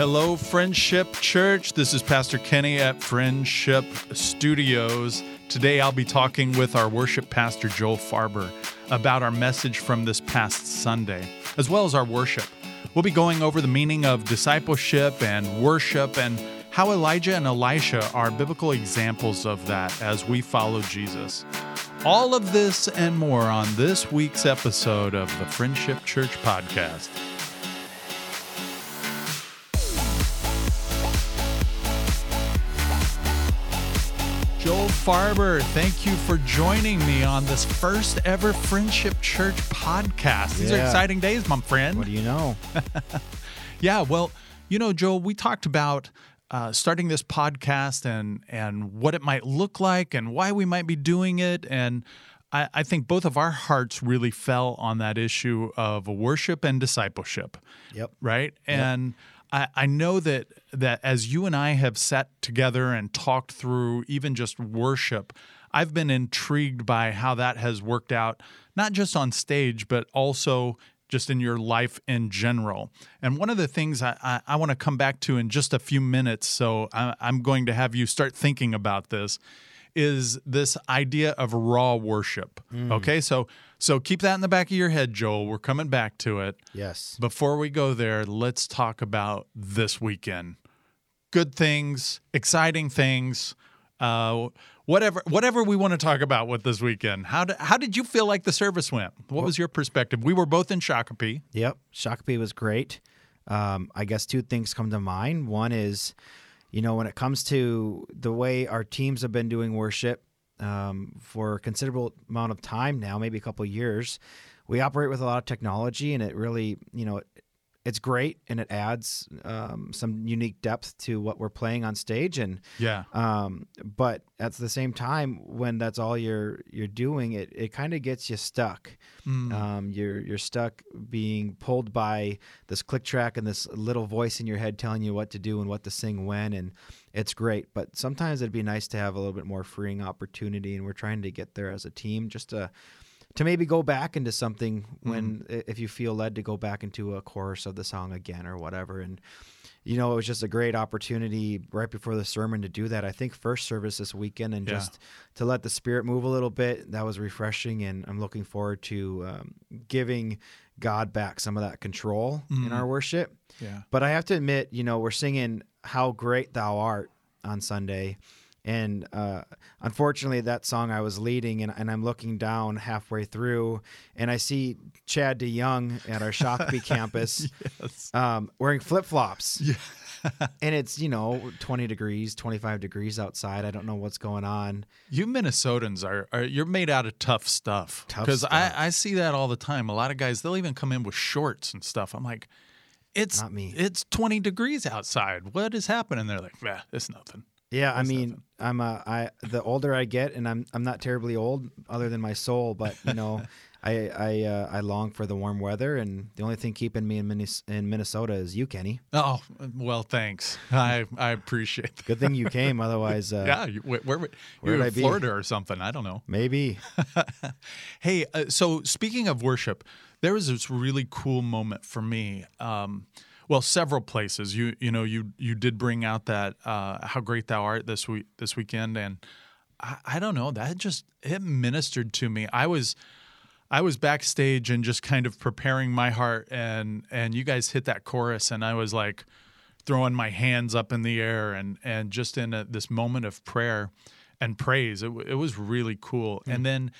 Hello, Friendship Church. This is Pastor Kenny at Friendship Studios. Today I'll be talking with our worship pastor, Joel Farber, about our message from this past Sunday, as well as our worship. We'll be going over the meaning of discipleship and worship and how Elijah and Elisha are biblical examples of that as we follow Jesus. All of this and more on this week's episode of the Friendship Church Podcast. Joel Farber, thank you for joining me on this first ever Friendship Church podcast. These are exciting days, my friend. What do you know? Yeah, well, you know, Joel, we talked about uh, starting this podcast and and what it might look like and why we might be doing it, and I, I think both of our hearts really fell on that issue of worship and discipleship. Yep. Right, and I, I know that that as you and I have sat together and talked through even just worship. I've been intrigued by how that has worked out, not just on stage, but also just in your life in general. And one of the things I, I, I want to come back to in just a few minutes, so I, I'm going to have you start thinking about this, is this idea of raw worship. Mm. Okay, so so keep that in the back of your head, Joel. We're coming back to it. Yes. Before we go there, let's talk about this weekend. Good things, exciting things, uh, whatever whatever we want to talk about with this weekend. How did, how did you feel like the service went? What was your perspective? We were both in Shakopee. Yep. Shakopee was great. Um, I guess two things come to mind. One is, you know, when it comes to the way our teams have been doing worship um, for a considerable amount of time now, maybe a couple of years, we operate with a lot of technology, and it really, you know, it's great and it adds um, some unique depth to what we're playing on stage and Yeah. um, but at the same time when that's all you're you're doing it it kind of gets you stuck Mm. um, you're you're stuck being pulled by this click track and this little voice in your head telling you what to do and what to sing when and it's great but sometimes it'd be nice to have a little bit more freeing opportunity and we're trying to get there as a team just to to maybe go back into something when i- if you feel led to go back into a chorus of the song again or whatever and you know it was just a great opportunity right before the sermon to do that i think first service this weekend and Yeah. just to let the spirit move a little bit that was refreshing and i'm looking forward to um, giving god back some of that control in Mhm. our worship Yeah. but I have to admit, you know, we're singing "How Great Thou Art" on Sunday, and uh, unfortunately, that song I was leading, and, and I'm looking down halfway through, and I see Chad DeYoung at our Shakopee campus Yes. um, wearing flip flops, Yeah. and it's you know 20 degrees, 25 degrees outside. I don't know what's going on. You Minnesotans are, are you're made out of tough stuff. Because I. I see that all the time. A lot of guys they'll even come in with shorts and stuff. I'm like, it's Not me. It's 20 degrees outside. What is happening? They're like, yeah, it's nothing. Yeah, I mean, nothing. I'm a, I the older I get, and I'm I'm not terribly old, other than my soul, but you know, I I uh, I long for the warm weather, and the only thing keeping me in Minnes- in Minnesota is you, Kenny. Oh well, thanks. I I appreciate that. Good thing you came, otherwise, uh, yeah, you, where, where, would- where'd you're I in be? Florida or something. I don't know. maybe. hey, uh, so speaking of worship, there was this really cool moment for me. Um, well, several places. You you know you you did bring out that uh, how great thou art this week this weekend, and I, I don't know that just it ministered to me. I was I was backstage and just kind of preparing my heart, and and you guys hit that chorus, and I was like throwing my hands up in the air and and just in a, this moment of prayer and praise. It, it was really cool. And then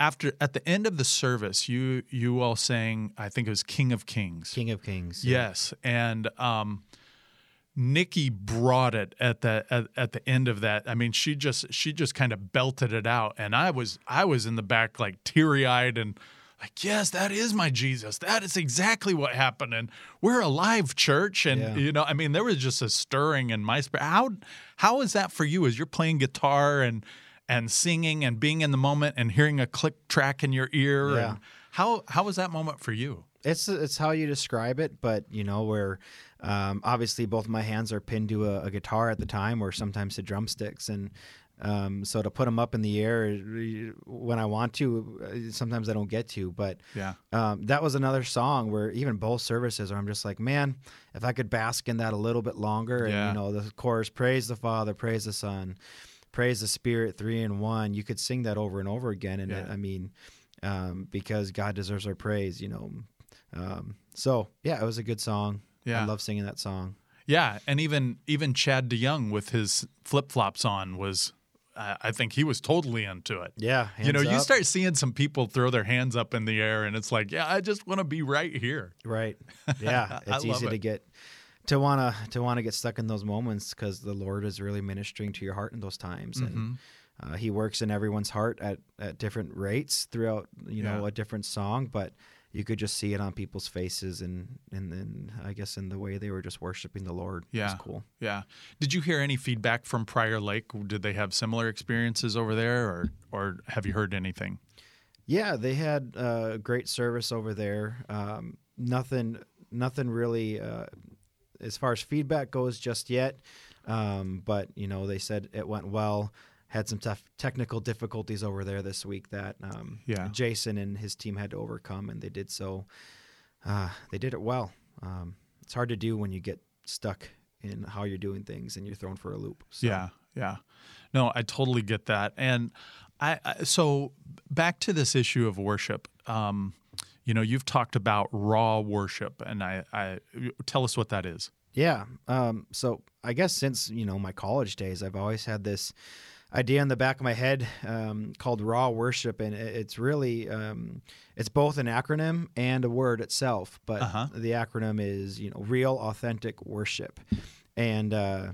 after at the end of the service, you you all sang, I think it was King of Kings. King of Kings. Yes, and um, Nikki brought it at the at, at the end of that. I mean, she just she just kind of belted it out, and I was I was in the back like teary eyed and like, yes, that is my Jesus. That is exactly what happened, and we're alive, church. And Yeah. you know, I mean, there was just a stirring in my spirit. How how is that for you as you're playing guitar and and singing and being in the moment and hearing a click track in your ear? Yeah. And how how was that moment for you? It's it's how you describe it, but you know where um, obviously both my hands are pinned to a, a guitar at the time, or sometimes to drumsticks, and Um, so to put them up in the air uh, when I want to, uh, sometimes I don't get to. But Yeah. um, that was another song where even both services, where I'm just like, man, if I could bask in that a little bit longer, and Yeah. you know, the chorus, praise the Father, praise the Son, praise the Spirit, three in one. You could sing that over and over again, and it, I mean, um, because God deserves our praise, you know. Um, so yeah, it was a good song. Yeah. I love singing that song. Yeah, and even even Chad DeYoung with his flip flops on was, uh, I think he was totally into it. Yeah, you know, hands you start seeing some people throw their hands up in the air, and it's like, yeah, I just want to be right here. Right. Yeah, it's easy to get to wanna to wanna get stuck in those moments because the Lord is really ministering to your heart in those times, and Mm-hmm. uh, He works in everyone's heart at at different rates throughout you know Yeah. a different song, but you could just see it on people's faces and and then I guess in the way they were just worshiping the Lord. Yeah. was cool. Yeah. Did you hear any feedback from Prior Lake? Did they have similar experiences over there, or or have you heard anything? Yeah, they had uh, great service over there. Um, nothing, nothing really uh, as far as feedback goes just yet. Um, but you know, they said it went well. Had some tough technical difficulties over there this week that um, Yeah. Jason and his team had to overcome, and they did so. Uh, they did it well. Um, it's hard to do when you get stuck in how you're doing things and you're thrown for a loop. So, Yeah, yeah. No, I totally get that. And I, I so back to this issue of worship. Um, you know, you've talked about raw worship, and I, I tell us what that is. Yeah. Um, so I guess since you know my college days, I've always had this idea in the back of my head um, called raw worship, and it's really um, it's both an acronym and a word itself. But Uh-huh. the acronym is you know real, authentic worship, and uh,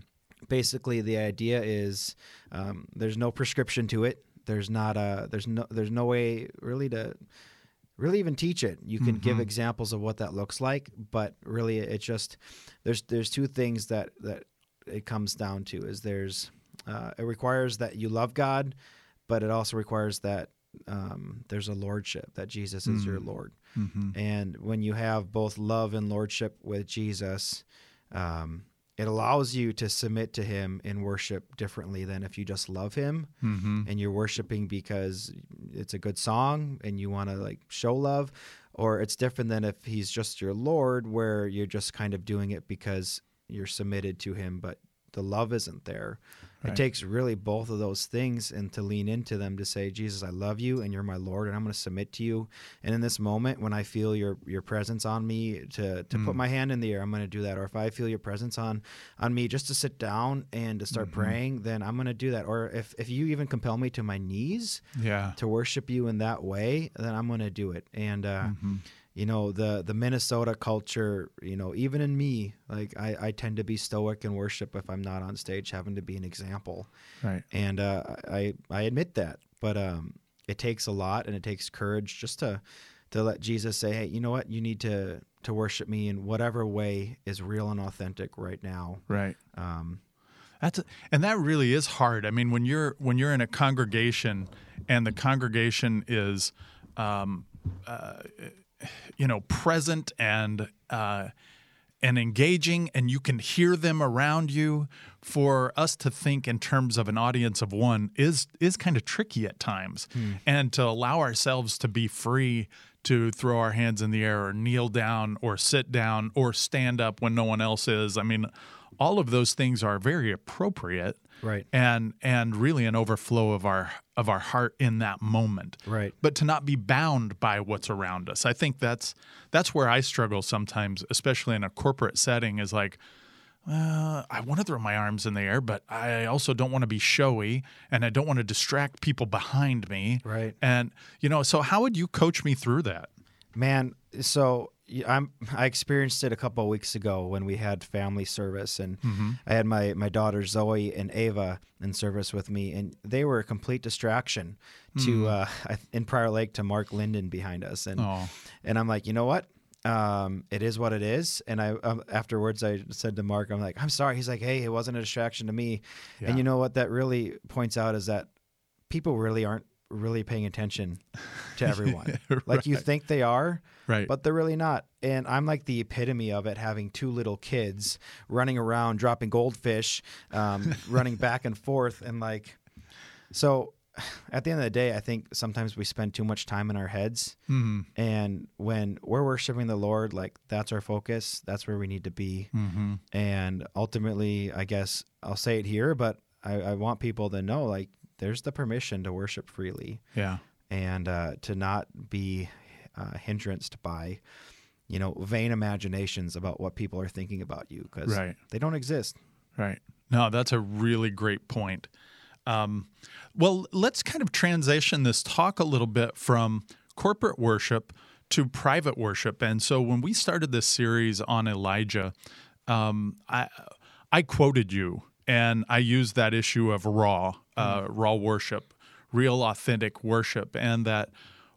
basically the idea is um, there's no prescription to it. There's not a there's no there's no way really to really even teach it. You can give Mhm. examples of what that looks like, but really it just there's there's two things that that it comes down to is there's uh, it requires that you love God, but it also requires that um, there's a lordship that Jesus is your Mm. Lord, Mm-hmm. and when you have both love and lordship with Jesus. Um, it allows you to submit to him in worship differently than if you just love him Mm-hmm. and you're worshiping because it's a good song and you want to like show love or it's different than if he's just your lord where you're just kind of doing it because you're submitted to him but the love isn't there Right. it takes really both of those things and to lean into them to say jesus i love you and you're my lord and i'm going to submit to you and in this moment when i feel your your presence on me to to put Mm. my hand in the air i'm going to do that or if i feel your presence on on me just to sit down and to start Mhm. praying then i'm going to do that or if if you even compel me to my knees Yeah. to worship you in that way then i'm going to do it and uh Mhm. You know the the minnesota culture you know even in me like i i tend to be stoic in worship if i'm not on stage having to be an example Right. and uh i i admit that but um it takes a lot and it takes courage just to to let jesus say hey you know what you need to to worship me in whatever way is real and authentic right now Right. um That's and that really is hard. I mean, when you're when you're in a congregation and the congregation is, um, uh, you know, present and uh, and engaging, and you can hear them around you. For us to think in terms of an audience of one is is kind of tricky at times, and to allow ourselves to be free to throw our hands in the air or kneel down or sit down or stand up when no one else is. I mean, all of those things are very appropriate right. And and really an overflow of our of our heart in that moment. Right. But to not be bound by what's around us. I think that's that's where i struggle sometimes especially in a corporate setting is like uh, I want to throw my arms in the air, but I also don't want to be showy and I don't want to distract people behind me. right. And, you know, so how would you coach me through that? Man, so I'm I experienced it a couple of weeks ago when we had family service, and I had my my daughters Zoe and Ava in service with me, and they were a complete distraction to uh, in Prior Lake to Mark Linden behind us, and Oh, and I'm like, you know what? Um, it is what it is. And I um, afterwards I said to Mark, I'm like, I'm sorry. He's like, hey, it wasn't a distraction to me. Yeah. And you know what that really points out is that people really aren't really paying attention to everyone. Like you think they are, right. but they're really not. And I'm like the epitome of it, having two little kids running around, dropping goldfish, um, running back and forth, and like, So, at the end of the day, I think sometimes we spend too much time in our heads. Mm-hmm. And when we're worshiping the Lord, like that's our focus, that's where we need to be. Mm-hmm. And ultimately, I guess I'll say it here, but I, I want people to know like there's the permission to worship freely Yeah. and uh, to not be uh, hindranced by, you know, vain imaginations about what people are thinking about you because Right. they don't exist. Right. No, that's a really great point. Um, well, let's kind of transition this talk a little bit from corporate worship to private worship. And so when we started this series on Elijah, um, I I quoted you and I used that issue of raw, uh, raw worship, real authentic worship, and that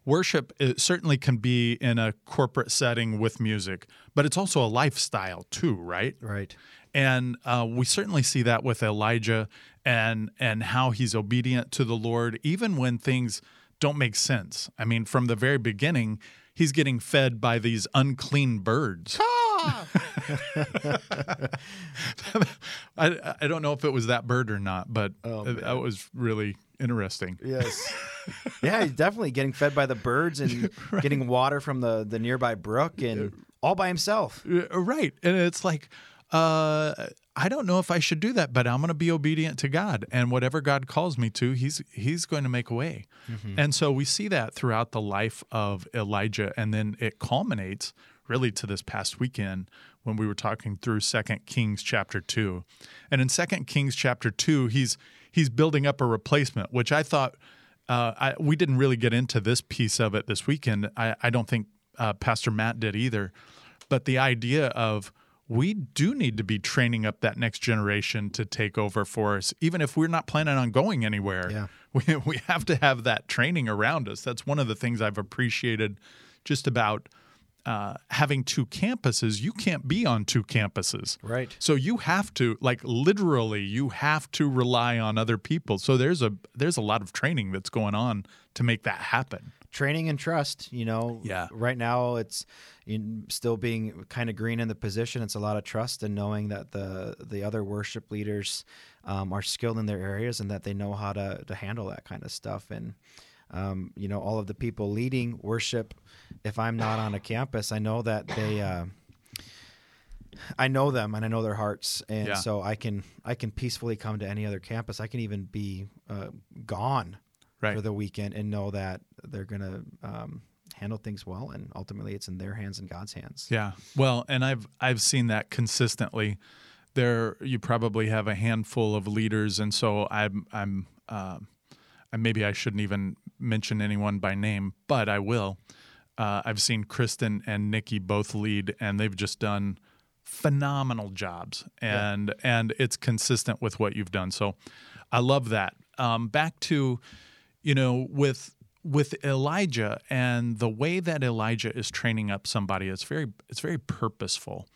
worship it certainly can be in a corporate setting with music, but it's also a lifestyle too, right? Right. And uh, we certainly see that with Elijah and and how he's obedient to the Lord, even when things don't make sense. I mean, from the very beginning, he's getting fed by these unclean birds. I, I don't know if it was that bird or not, but Oh, that was really interesting. Yes. yeah, he's definitely getting fed by the birds and getting water from the, the nearby brook and all by himself. Uh, Right. And it's like, uh, I don't know if I should do that, but I'm going to be obedient to God, and whatever God calls me to, He's He's going to make a way. And so we see that throughout the life of Elijah, and then it culminates really to this past weekend when we were talking through Second Kings chapter two, and in Second Kings chapter two, he's he's building up a replacement, which I thought. Uh, I, we didn't really get into this piece of it this weekend. I, I don't think uh, Pastor Matt did either. But the idea of we do need to be training up that next generation to take over for us, even if we're not planning on going anywhere. Yeah. We, we have to have that training around us. That's one of the things I've appreciated just about uh, having two campuses. You can't be on two campuses. Right. So you have to like literally you have to rely on other people. So there's a there's a lot of training that's going on to make that happen. Training and trust, you know. Yeah. Right now, it's in, still being kind of green in the position. It's a lot of trust and knowing that the the other worship leaders um, are skilled in their areas and that they know how to to handle that kind of stuff. And um, you know, all of the people leading worship. If I'm not on a campus, I know that they. Uh, I know them and I know their hearts, and Yeah. so I can I can peacefully come to any other campus. I can even be uh, gone Right. for the weekend and know that they're going to um, handle things well, and ultimately it's in their hands and God's hands. Yeah. Well, and I've I've seen that consistently. There, you probably have a handful of leaders, and so I'm I'm um, and maybe I shouldn't even mention anyone by name, but I will. Uh, I've seen Kristen and Nikki both lead, and they've just done phenomenal jobs, and and it's consistent with what you've done. So, I love that. Um, back to, you know, with with Elijah and the way that Elijah is training up somebody, it's very it's very purposeful.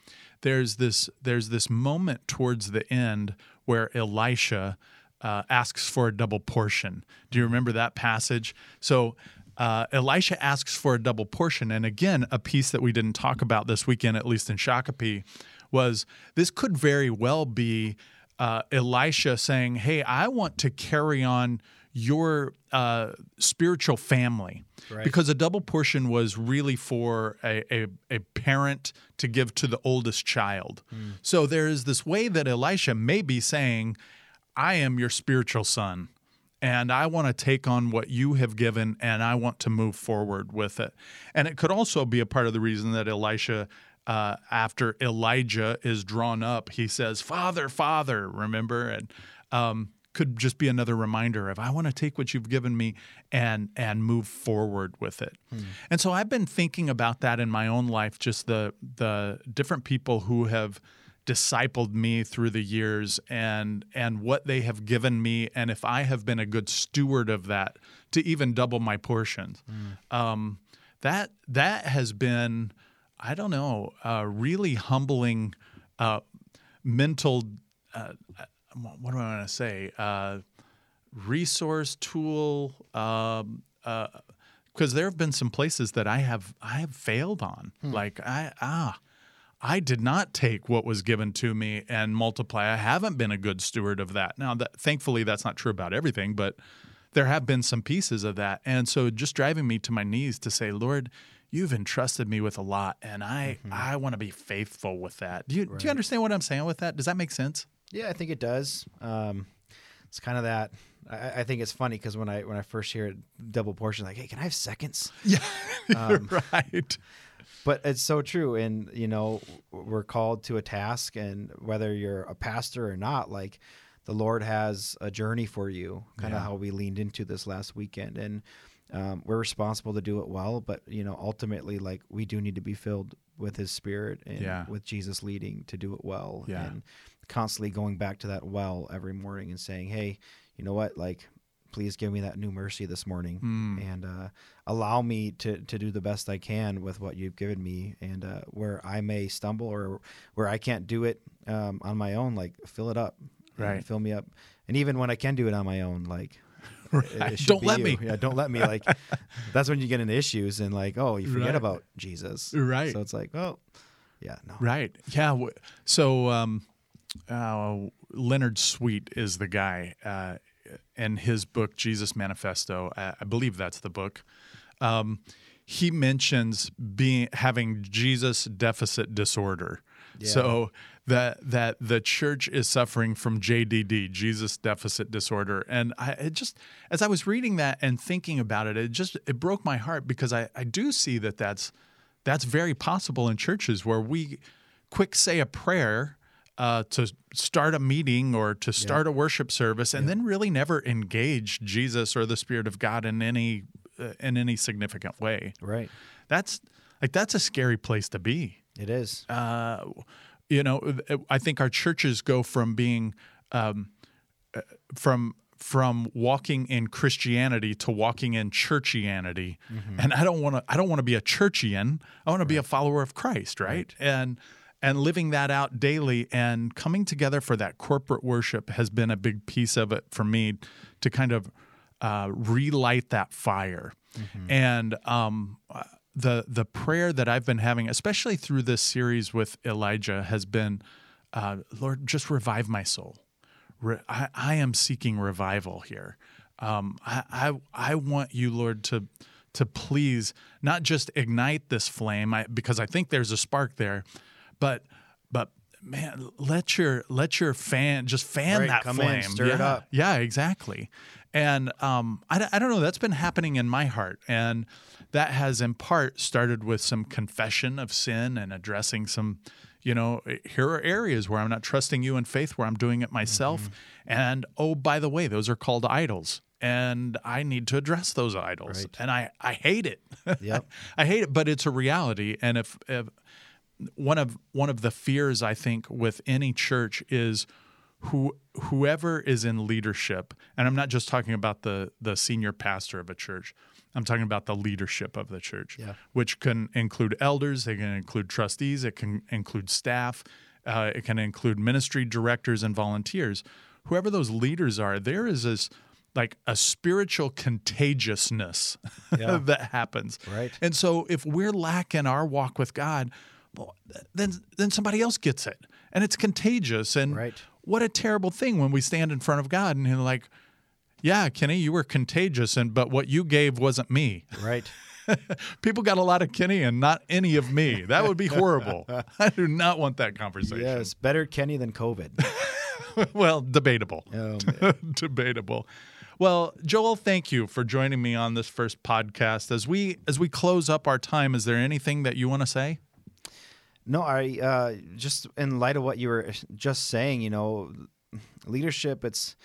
There's this there's this moment towards the end where Elisha uh, asks for a double portion. Do you remember that passage? So. Uh, Elisha asks for a double portion. And again, a piece that we didn't talk about this weekend, at least in Shakopee, was this could very well be uh, Elisha saying, Hey, I want to carry on your uh, spiritual family. Right. Because a double portion was really for a, a, a parent to give to the oldest child. So there is this way that Elisha may be saying, I am your spiritual son and I want to take on what you have given and I want to move forward with it. And it could also be a part of the reason that Elisha, uh, after Elijah is drawn up, he says, Father, Father, remember? And um, could just be another reminder of I want to take what you've given me and and move forward with it. And so I've been thinking about that in my own life, just the the different people who have discipled me through the years and and what they have given me and if I have been a good steward of that to even double my portions. Um, that that has been I don't know a really humbling uh, mental uh, what do I want to say? Uh, resource tool um, uh, because there have been some places that I have I have failed on. Like I ah I did not take what was given to me and multiply. I haven't been a good steward of that. Now, that, thankfully, that's not true about everything, but there have been some pieces of that. And so just driving me to my knees to say, Lord, you've entrusted me with a lot and I mm-hmm. I want to be faithful with that. Do you right. do you understand what I'm saying with that? Does that make sense? Yeah, I think it does. Um, it's kind of that I, I think it's funny because when I when I first hear it, double portion, like, hey, can I have seconds? Yeah, um, right. But it's so true, and you know, we're called to a task, and whether you're a pastor or not, like the Lord has a journey for you. Kind of yeah. how we leaned into this last weekend, and um, we're responsible to do it well. But you know, ultimately, like we do need to be filled with His Spirit and yeah. with Jesus leading to do it well. Yeah. And constantly going back to that well every morning and saying, "Hey, you know what? Like, please give me that new mercy this morning mm. and uh, allow me to, to do the best I can with what you've given me. And uh, where I may stumble or where I can't do it um, on my own, like fill it up, right? Fill me up. And even when I can do it on my own, like right. don't let you. me. Yeah, don't let me. Like that's when you get into issues and like, oh, you forget right. about Jesus. Right. So it's like, oh, yeah, no. Right. Yeah. So um, uh, Leonard Sweet is the guy. Uh, and his book Jesus Manifesto, I believe that's the book. Um, he mentions being having Jesus deficit disorder. Yeah. So that that the church is suffering from JDD, Jesus deficit disorder, and I it just as I was reading that and thinking about it, it just it broke my heart because I I do see that that's that's very possible in churches where we quick say a prayer uh, to start a meeting or to start yeah. a worship service, and yeah. then really never engage Jesus or the Spirit of God in any uh, in any significant way. Right. That's like that's a scary place to be. It is. Uh, you know, I think our churches go from being um, uh, from from walking in Christianity to walking in churchianity. Mm-hmm. And I don't want to I don't want to be a churchian. I want to be a follower of Christ, right? right? And and living that out daily and coming together for that corporate worship has been a big piece of it for me to kind of uh, relight that fire. Mm-hmm. And um, the the prayer that I've been having, especially through this series with Elijah, has been, uh, Lord, just revive my soul. Re- I, I, am seeking revival here. Um, I, I I want you, Lord, to to please not just ignite this flame, I, because I think there's a spark there, but but man, let your let your fan just fan right, that come flame. In, stir yeah, it up. Yeah, exactly. And um, I, I don't know. That's been happening in my heart, and that has in part started with some confession of sin and addressing some. You know, here are areas where I'm not trusting you in faith, where I'm doing it myself. Mm-hmm. And oh, by the way, those are called idols and I need to address those idols. Right. And I, I hate it. Yep. I hate it, but it's a reality. And if, if one of one of the fears I think with any church is who whoever is in leadership, and I'm not just talking about the the senior pastor of a church. I'm talking about the leadership of the church, yeah. which can include elders, they can include trustees, it can include staff, uh, it can include ministry directors and volunteers. Whoever those leaders are, there is this like a spiritual contagiousness yeah. that happens. Right. And so if we're lacking our walk with God, well, then then somebody else gets it, and it's contagious. And right. what a terrible thing when we stand in front of God and He's like, "Yeah, Kenny, you were contagious, and but what you gave wasn't me." Right. People got a lot of Kenny and not any of me. That would be horrible. I do not want that conversation. Yes, better Kenny than COVID. well, debatable. Oh, debatable. Well, Joel, thank you for joining me on this first podcast. As we as we close up our time, is there anything that you want to say? No, I uh, just in light of what you were just saying, you know, leadership, it's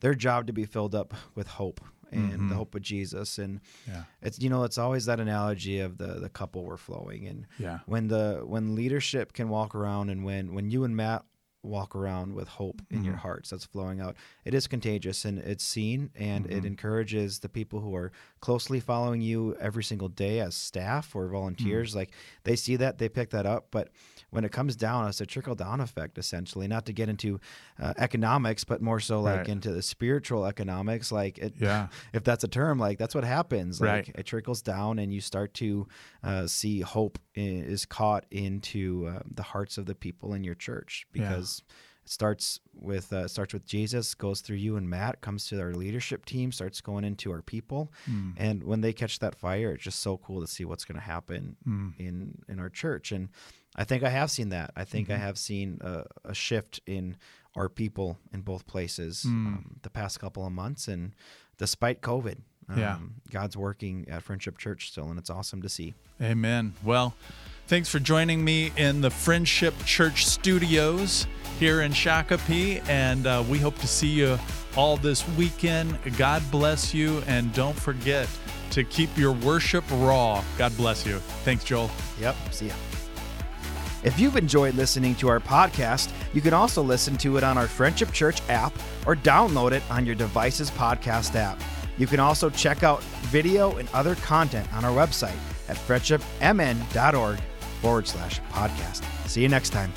their job to be filled up with hope and mm-hmm. the hope of Jesus. And yeah. it's you know, it's always that analogy of the the couple we're flowing. And yeah. when the when leadership can walk around and when when you and Matt walk around with hope in mm-hmm. your hearts that's flowing out. It is contagious and it's seen and mm-hmm. it encourages the people who are closely following you every single day as staff or volunteers. Mm-hmm. Like they see that, they pick that up. But when it comes down, it's a trickle down effect essentially. Not to get into uh, economics, but more so like Right. into the spiritual economics. Like it, Yeah. if that's a term, like that's what happens. Like Right. it trickles down, and you start to uh, see hope is caught into uh, the hearts of the people in your church Yeah. because it starts with uh, starts with Jesus, goes through you and Matt, comes to our leadership team, starts going into our people, Mm. and when they catch that fire, it's just so cool to see what's going to happen Mm. in in our church. And I think I have seen that. I think Mm-hmm. I have seen a, a shift in our people in both places Mm. um, the past couple of months, and despite COVID. Um, Yeah. God's working at Friendship Church still, and it's awesome to see. Amen. Well, thanks for joining me in the Friendship Church studios here in Shakopee, and uh, we hope to see you all this weekend. God bless you, and don't forget to keep your worship raw. God bless you. Thanks, Joel. Yep. See ya. If you've enjoyed listening to our podcast, you can also listen to it on our Friendship Church app or download it on your device's podcast app. You can also check out video and other content on our website at friendshipmn.org forward slash podcast. See you next time.